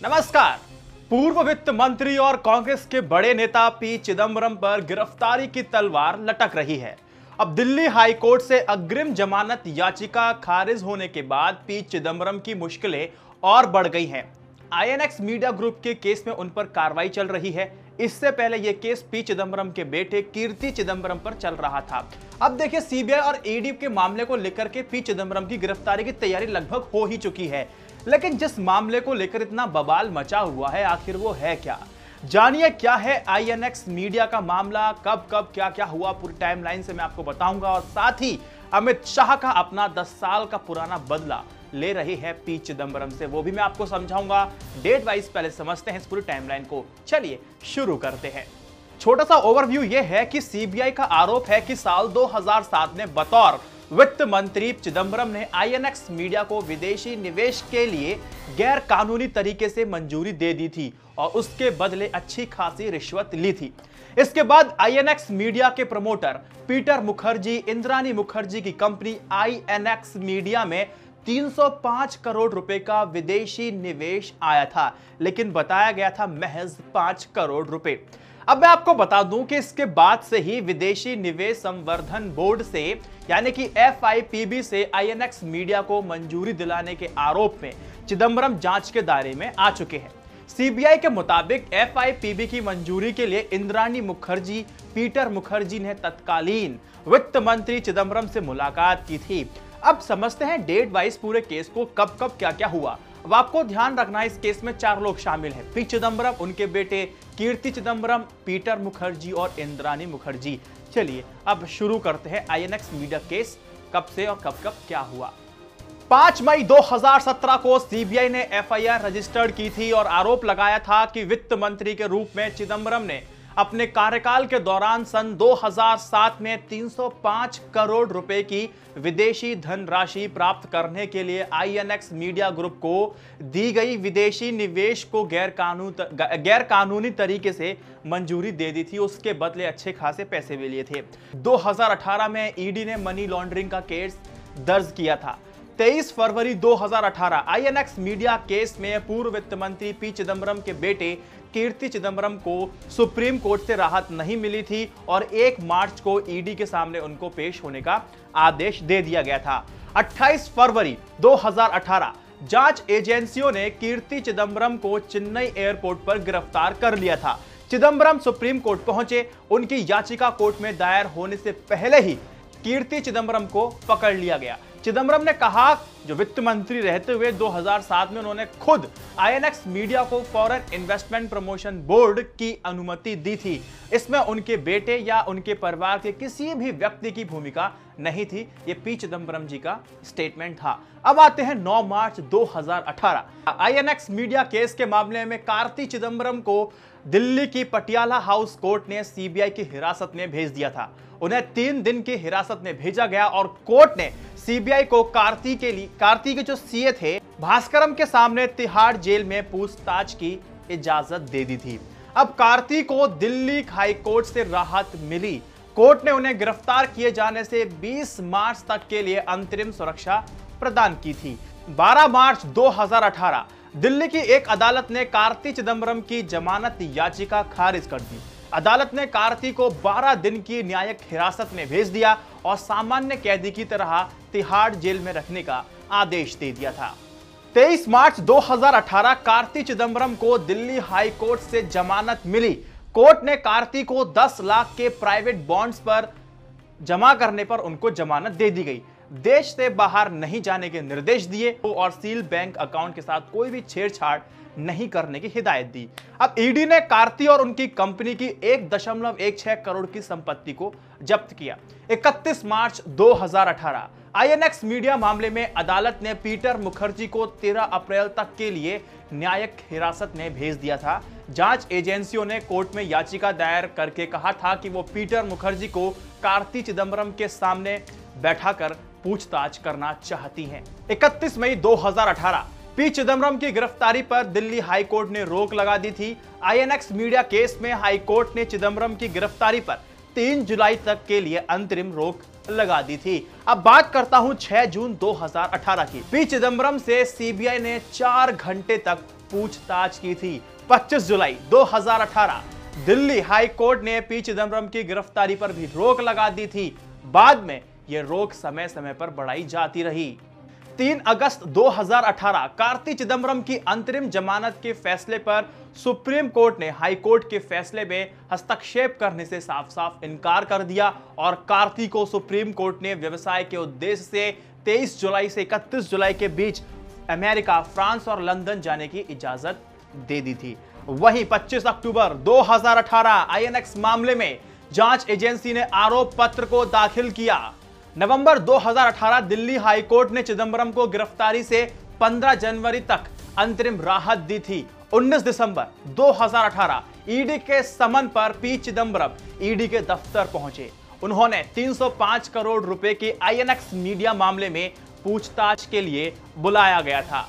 नमस्कार। पूर्व वित्त मंत्री और कांग्रेस के बड़े नेता पी चिदम्बरम पर गिरफ्तारी की तलवार लटक रही है। अब दिल्ली हाई कोर्ट से अग्रिम जमानत याचिका खारिज होने के बाद पी चिदम्बरम की मुश्किलें और बढ़ गई हैं। आईएनएक्स मीडिया ग्रुप के केस में उन पर कार्रवाई चल रही है। इससे पहले यह केस पी चिदम्बरम के बेटे कीर्ति चिदम्बरम पर चल रहा था। अब देखिए, सीबीआई और ईडी के मामले को लेकर के पी चिदम्बरम की गिरफ्तारी की तैयारी लगभग हो ही चुकी है। लेकिन जिस मामले को लेकर इतना बवाल मचा हुआ है, आखिर वो है क्या? जानिए क्या है आईएनएक्स मीडिया का मामला, कब कब क्या क्या हुआ, पूरी टाइमलाइन से मैं आपको बताऊँगा। और साथ ही अमित शाह का अपना 10 साल का पुराना बदला ले रहे हैं पी. चिदम्बरम से, वो भी मैं आपको समझाऊँगा। डेट वाइज पहले समझते हैं इस पूरी टाइमलाइन को। चलिए शुरू करते हैं। छोटा सा ओवरव्यू यह है कि सीबीआई का आरोप है कि साल 2007 में बतौर वित्त मंत्री चिदम्बरम ने आईएनएक्स मीडिया को विदेशी निवेश के लिए गैर कानूनी तरीके से मंजूरी दे दी थी और उसके बदले अच्छी खासी रिश्वत ली थी। इसके बाद आईएनएक्स मीडिया के प्रमोटर पीटर मुखर्जी, इंद्रानी मुखर्जी की कंपनी आईएनएक्स मीडिया में 305 करोड़ रुपए का विदेशी निवेश आया था, लेकिन बताया गया था महज 5 करोड़ रुपए। अब मैं आपको बता दूँ कि इसके बाद से ही विदेशी निवेश संवर्धन बोर्ड से, यानी कि एफआईपीबी से आईएनएक्स मीडिया को मंजूरी दिलाने के आरोप में चिदम्बरम जाँच के दायरे में आ चुके हैं। सीबीआई के मुताबिक एफआईपीबी की मंजूरी के लिए इंद्रानी मुखर्जी, पीटर मुखर्जी ने तत्कालीन वित्त मंत्री चिदम्बरम से मुलाकात की थी। अब समझते हैं डेट वाइज पूरे केस को कब कब क्या क्या हुआ। अब आपको ध्यान रखना है, इस केस में चार लोग शामिल हैं। पी चिदम्बरम उनके बेटे कीर्ति चिदम्बरम पीटर मुखर्जी और इंद्रानी मुखर्जी। चलिए, अब शुरू करते हैं आईएनएक्स मीडिया केस। कब से और कब कब क्या हुआ? 5 मई 2017 को सीबीआई ने एफआईआर रजिस्टर्ड की थी और आरोप लगाया था कि वित्त मंत्री के रूप में चिदम्बरम ने अपने कार्यकाल के दौरान सन 2007 में 305 करोड़ रुपए की विदेशी धनराशि प्राप्त करने के लिए आईएनएक्स मीडिया ग्रुप को दी गई विदेशी निवेश को गैर कानून गैर कानूनी तरीके से मंजूरी दे दी थी। उसके बदले अच्छे खासे पैसे भी लिए थे। 2018 में ईडी ने मनी लॉन्ड्रिंग का केस दर्ज किया था। 23 फरवरी 2018 आईएनएक्स मीडिया केस में पूर्व वित्त मंत्री पी चिदम्बरम के बेटे कीर्ति चिदम्बरम को सुप्रीम कोर्ट से राहत नहीं मिली थी और 1 मार्च को ईडी के सामने उनको पेश होने का आदेश दे दिया गया था। 28 फरवरी 2018 जाँच एजेंसियों ने कीर्ति चिदम्बरम को चेन्नई एयरपोर्ट पर गिरफ़्तार कर लिया था। चिदम्बरम सुप्रीम कोर्ट पहुँचे, उनकी याचिका कोर्ट में दायर होने से पहले ही कीर्ति चिदम्बरम को पकड़ लिया गया। चिदम्बरम ने कहा जो वित्त मंत्री रहते हुए 2007 में उन्होंने खुद आईएनएक्स मीडिया को फॉरेन इन्वेस्टमेंट प्रमोशन बोर्ड की अनुमति दी थी। इसमें उनके बेटे या उनके परिवार के किसी भी व्यक्ति की भूमिका नहीं थी। ये पी चिदम्बरम जी का स्टेटमेंट था। अब आते हैं 9 मार्च 2018 आईएनएक्स मीडिया केस के मामले में कार्ति चिदम्बरम को दिल्ली की पटियाला हाउस कोर्ट ने सीबीआई की हिरासत में भेज दिया था। उन्हें तीन दिन की हिरासत में भेजा गया और कोर्ट ने सीबीआई को कार्ती के लिए, कार्ती के जो सीए थे, भास्करम के सामने तिहाड़ जेल में पूछताछ की इजाज़त दे दी थी। अब कार्ती को दिल्ली हाई कोर्ट से राहत मिली। कोर्ट ने उन्हें गिरफ़्तार किए जाने से 20 मार्च तक के लिए अंतरिम सुरक्षा प्रदान की थी। 12 मार्च 2018 दिल्ली की एक अदालत ने कार्ति चिदम्बरम की जमानत याचिका खारिज कर दी। अदालत ने कार्ति को 12 दिन की न्यायिक हिरासत में भेज दिया और सामान्य कैदी की तरह तिहाड़ जेल में रखने का आदेश दे दिया था। 23 मार्च 2018 कार्ति चिदम्बरम को दिल्ली हाई कोर्ट से जमानत मिली। कोर्ट ने कार्ति को 10 लाख के प्राइवेट बॉन्ड्स पर जमा करने पर उनको जमानत दे दी गई। देश से बाहर नहीं जाने के निर्देश दिए और सील बैंक अकाउंट के साथ कोई भी छेड़छाड़ नहीं करने की हिदायत दी। अब ईडी ने कार्ति और उनकी कंपनी की एक दशमलव एक छह करोड़ की संपत्ति को जब्त किया। 31 मार्च 2018 आईएनएक्स मीडिया मामले में अदालत ने पीटर मुखर्जी को 13 अप्रैल तक के लिए न्यायिक हिरासत में भेज दिया था। जाँच एजेंसियों ने कोर्ट में याचिका दायर करके कहा था कि वो पीटर मुखर्जी को कार्ति चिदम्बरम के सामने बैठाकर पूछताछ करना चाहती हैं। 31 मई 2018 पी. चिदम्बरम की गिरफ्तारी पर दिल्ली हाईकोर्ट ने रोक लगा दी थी। आईएनएक्स मीडिया केस में हाईकोर्ट ने चिदम्बरम की गिरफ्तारी पर 3 जुलाई तक के लिए अंतरिम रोक लगा दी थी। अब बात करता हूँ 6 जून 2018 की। पी. चिदम्बरम से सीबीआई ने चार घंटे तक पूछताछ की थी। 25 जुलाई 2018 दिल्ली हाई कोर्ट ने पी. चिदम्बरम की गिरफ्तारी पर भी रोक लगा दी थी। बाद में यह रोक समय समय पर बढ़ाई जाती रही। 3 अगस्त 2018 कार्ति चिदम्बरम की अंतरिम जमानत के फैसले पर सुप्रीम कोर्ट ने हाई कोर्ट के फैसले में हस्तक्षेप करने से साफ़ साफ़ इनकार कर दिया और कार्ति को सुप्रीम कोर्ट ने व्यवसाय के उद्देश्य से 23 जुलाई से 31 जुलाई के बीच अमेरिका, फ्रांस और लंदन जाने की इजाज़त दे दी थी। वहीं 25 अक्टूबर 2018 आईएनएक्स मामले में जाँच एजेंसी ने आरोप पत्र को दाखिल किया। नवंबर 2018 दिल्ली हाईकोर्ट ने चिदंबरम को गिरफ्तारी से 15 जनवरी तक अंतरिम राहत दी थी। 19 दिसंबर 2018 ईडी के समन पर पी चिदंबरम ईडी के दफ्तर पहुँचे। उन्होंने 305 करोड़ रुपए के आईएनएक्स मीडिया मामले में पूछताछ के लिए बुलाया गया था।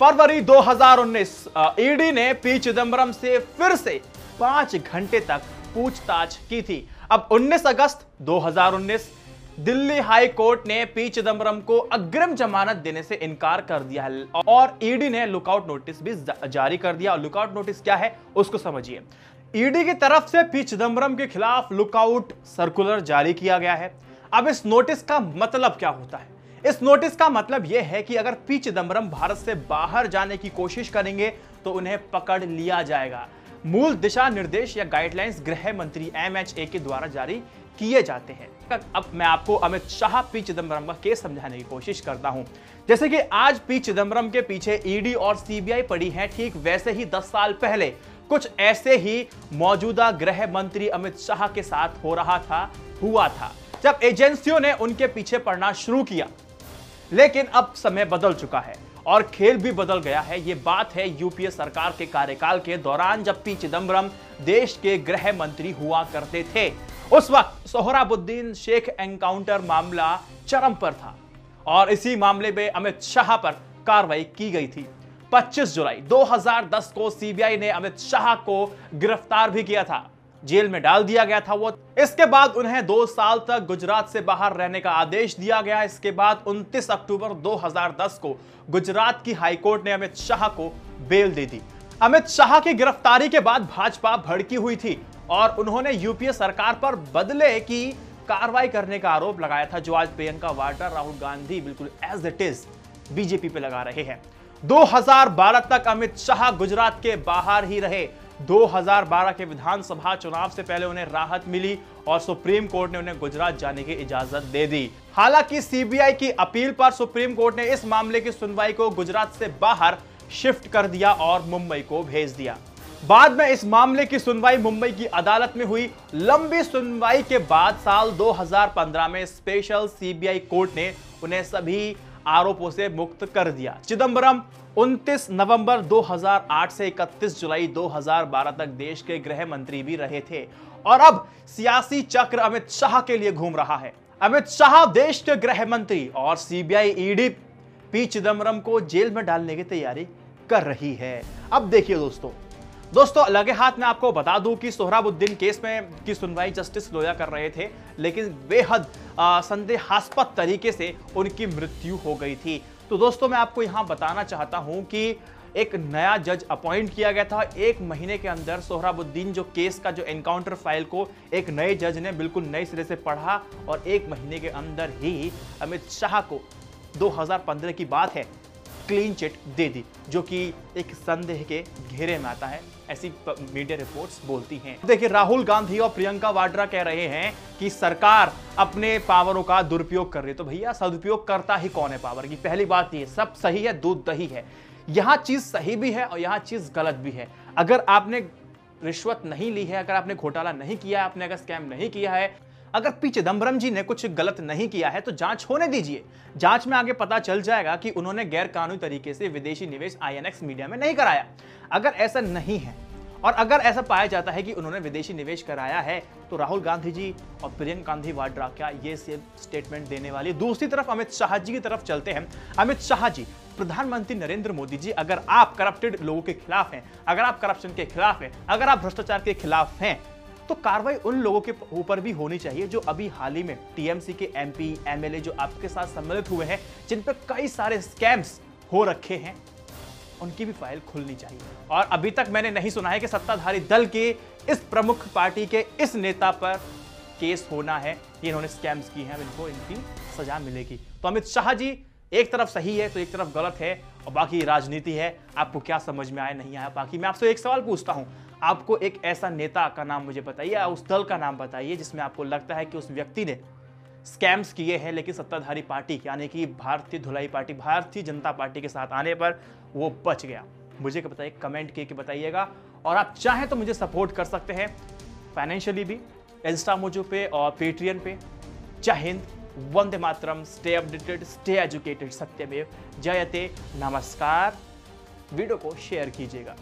फरवरी 2019 ईडी ने पी चिदंबरम से फिर से पाँच घंटे तक पूछताछ की थी। अब 19 अगस्त 2019 दिल्ली हाई कोर्ट ने पी चिदम्बरम को अग्रिम जमानत देने से इनकार कर दिया है और ईडी ने लुकआउट नोटिस भी जारी कर दिया। और लुकआउट नोटिस क्या है, उसको समझिए। ईडी की तरफ़ से पी चिदम्बरम के खिलाफ लुकआउट सर्कुलर जारी किया गया है। अब इस नोटिस का मतलब क्या होता है? इस नोटिस का मतलब यह है कि अगर पी चिदम्बरम भारत से बाहर जाने की कोशिश करेंगे तो उन्हें पकड़ लिया जाएगा। मूल दिशा निर्देश या गाइडलाइंस गृह मंत्री एम एच ए के द्वारा जारी किए जाते हैं। अब मैं आपको अमित शाह, पी. चिदम्बरम का केस समझाने की कोशिश करता हूँ। जैसे कि आज पी. चिदम्बरम के पीछे ईडी और सीबीआई पड़ी है, ठीक वैसे ही 10 साल पहले कुछ ऐसे ही मौजूदा गृह मंत्री अमित शाह के साथ हो रहा था, हुआ था। जब एजेंसियों ने उनके पीछे पड़ना शुरू किया, लेकिन अब समय बदल चुका है और खेल भी बदल गया है। ये बात है यूपीए सरकार के कार्यकाल के दौरान जब पी. चिदम्बरम देश के गृह मंत्री हुआ करते थे। उस वक्त सोहराबुद्दीन शेख एनकाउंटर मामला चरम पर था और इसी मामले में अमित शाह पर कार्रवाई की गई थी। 25 जुलाई 2010 को सीबीआई ने अमित शाह को गिरफ़्तार भी किया था। जेल में डाल दिया गया था वो। इसके बाद उन्हें दो साल तक गुजरात से बाहर रहने का आदेश दिया गया। इसके बाद 29 अक्टूबर 2010 को गुजरात की हाईकोर्ट ने अमित शाह को बेल दे दी। अमित शाह की गिरफ्तारी के बाद भाजपा भड़की हुई थी। और उन्होंने यूपीए सरकार पर बदले की कार्रवाई करने का आरोप लगाया था, जो आज प्रियंका वाड्रा, राहुल गांधी बिल्कुल एज इट इज़ बीजेपी पे लगा रहे हैं। 2012 तक अमित शाह गुजरात के बाहर ही रहे। 2012 के विधानसभा चुनाव से पहले उन्हें राहत मिली और सुप्रीम कोर्ट ने उन्हें गुजरात जाने की इजाज़त दे दी। हालाँकि सीबीआई की अपील पर सुप्रीम कोर्ट ने इस मामले की सुनवाई को गुजरात से बाहर शिफ्ट कर दिया और मुंबई को भेज दिया। बाद में इस मामले की सुनवाई मुंबई की अदालत में हुई। लंबी सुनवाई के बाद साल 2015 में स्पेशल सीबीआई कोर्ट ने उन्हें सभी आरोपों से मुक्त कर दिया। चिदंबरम 29 नवंबर 2008 से 31 जुलाई 2012 तक देश के गृह मंत्री भी रहे थे। और अब सियासी चक्र अमित शाह के लिए घूम रहा है। अमित शाह देश के गृह मंत्री और सीबीआई ईडी पी चिदम्बरम को जेल में डालने की तैयारी कर रही है। अब देखिए दोस्तों दोस्तों, लगे हाथ में आपको बता दूँ कि सोहराबुद्दीन केस में की सुनवाई जस्टिस लोया कर रहे थे, लेकिन बेहद संदेहास्पद तरीके से उनकी मृत्यु हो गई थी। तो दोस्तों, मैं आपको यहाँ बताना चाहता हूँ कि एक नया जज अपॉइंट किया गया था। एक महीने के अंदर सोहराबुद्दीन जो केस का, जो एनकाउंटर फ़ाइल को एक नए जज ने बिल्कुल नए सिरे से पढ़ा, और एक महीने के अंदर ही अमित शाह को 2015 की बात है। क्लीन चिट दे दी, जो कि एक संदेह के घेरे में आता है, ऐसी मीडिया रिपोर्ट्स बोलती हैं। देखिए, राहुल गांधी और प्रियंका वाड्रा कह रहे हैं कि सरकार अपने पावरों का दुरुपयोग कर रही है। तो भैया, सदुपयोग करता ही कौन है पावर की? पहली बात ये, सब सही है, दूध दही है। यहाँ चीज़ सही भी है और यहाँ चीज़ गलत भी है। अगर आपने रिश्वत नहीं ली है, अगर आपने घोटाला नहीं किया है, आपने अगर स्कैम नहीं किया है अगर पी चिदम्बरम जी ने कुछ गलत नहीं किया है तो जाँच होने दीजिए। जाँच में आगे पता चल जाएगा कि उन्होंने गैर कानूनी तरीके से विदेशी निवेश आईएनएक्स मीडिया में नहीं कराया। अगर ऐसा नहीं है, और अगर ऐसा पाया जाता है कि उन्होंने विदेशी निवेश कराया है तो राहुल गांधी जी और प्रियंका गांधी वाड्रा क्या ये स्टेटमेंट देने वाली? दूसरी तरफ़ अमित शाह जी की तरफ़ चलते हैं। अमित शाह जी, प्रधानमंत्री नरेंद्र मोदी जी, अगर आप करप्टेड लोगों के खिलाफ हैं, अगर आप करप्शन के खिलाफ हैं, अगर आप भ्रष्टाचार के खिलाफ हैं तो कार्रवाई उन लोगों के ऊपर भी होनी चाहिए जो अभी हाल ही में टीएमसी के एमपी, एमएलए जो आपके साथ सम्मिलित हुए हैं, जिन पर कई सारे स्कैम्स हो रखे हैं, उनकी भी फ़ाइल खुलनी चाहिए। और अभी तक मैंने नहीं सुना है कि सत्ताधारी दल के इस प्रमुख पार्टी के इस नेता पर केस होना है इन्होंने स्कैम्स की हैं इनको इनकी सजा मिलेगी। तो अमित शाह जी, एक तरफ़ सही है तो एक तरफ़ गलत है, और बाकी राजनीति है। आपको क्या समझ में आया, नहीं आया? बाकी मैं आपसे एक सवाल पूछता हूँ। आपको एक ऐसा नेता का नाम मुझे बताइए, या उस दल का नाम बताइए, जिसमें आपको लगता है कि उस व्यक्ति ने स्कैम्स किए हैं, लेकिन सत्ताधारी पार्टी, यानी कि भारतीय धुलाई पार्टी, भारतीय जनता पार्टी के साथ आने पर वो बच गया। मुझे बताइए, कमेंट करके बताइएगा। और आप चाहें तो मुझे सपोर्ट कर सकते हैं फाइनेंशियली भी इंस्टा मोजो पे और पेट्रियन पे। जय हिंद, वंदे मातरम स्टे अपडेटेड स्टे एजुकेटेड सत्यमेव जयते नमस्कार। वीडियो को शेयर कीजिएगा।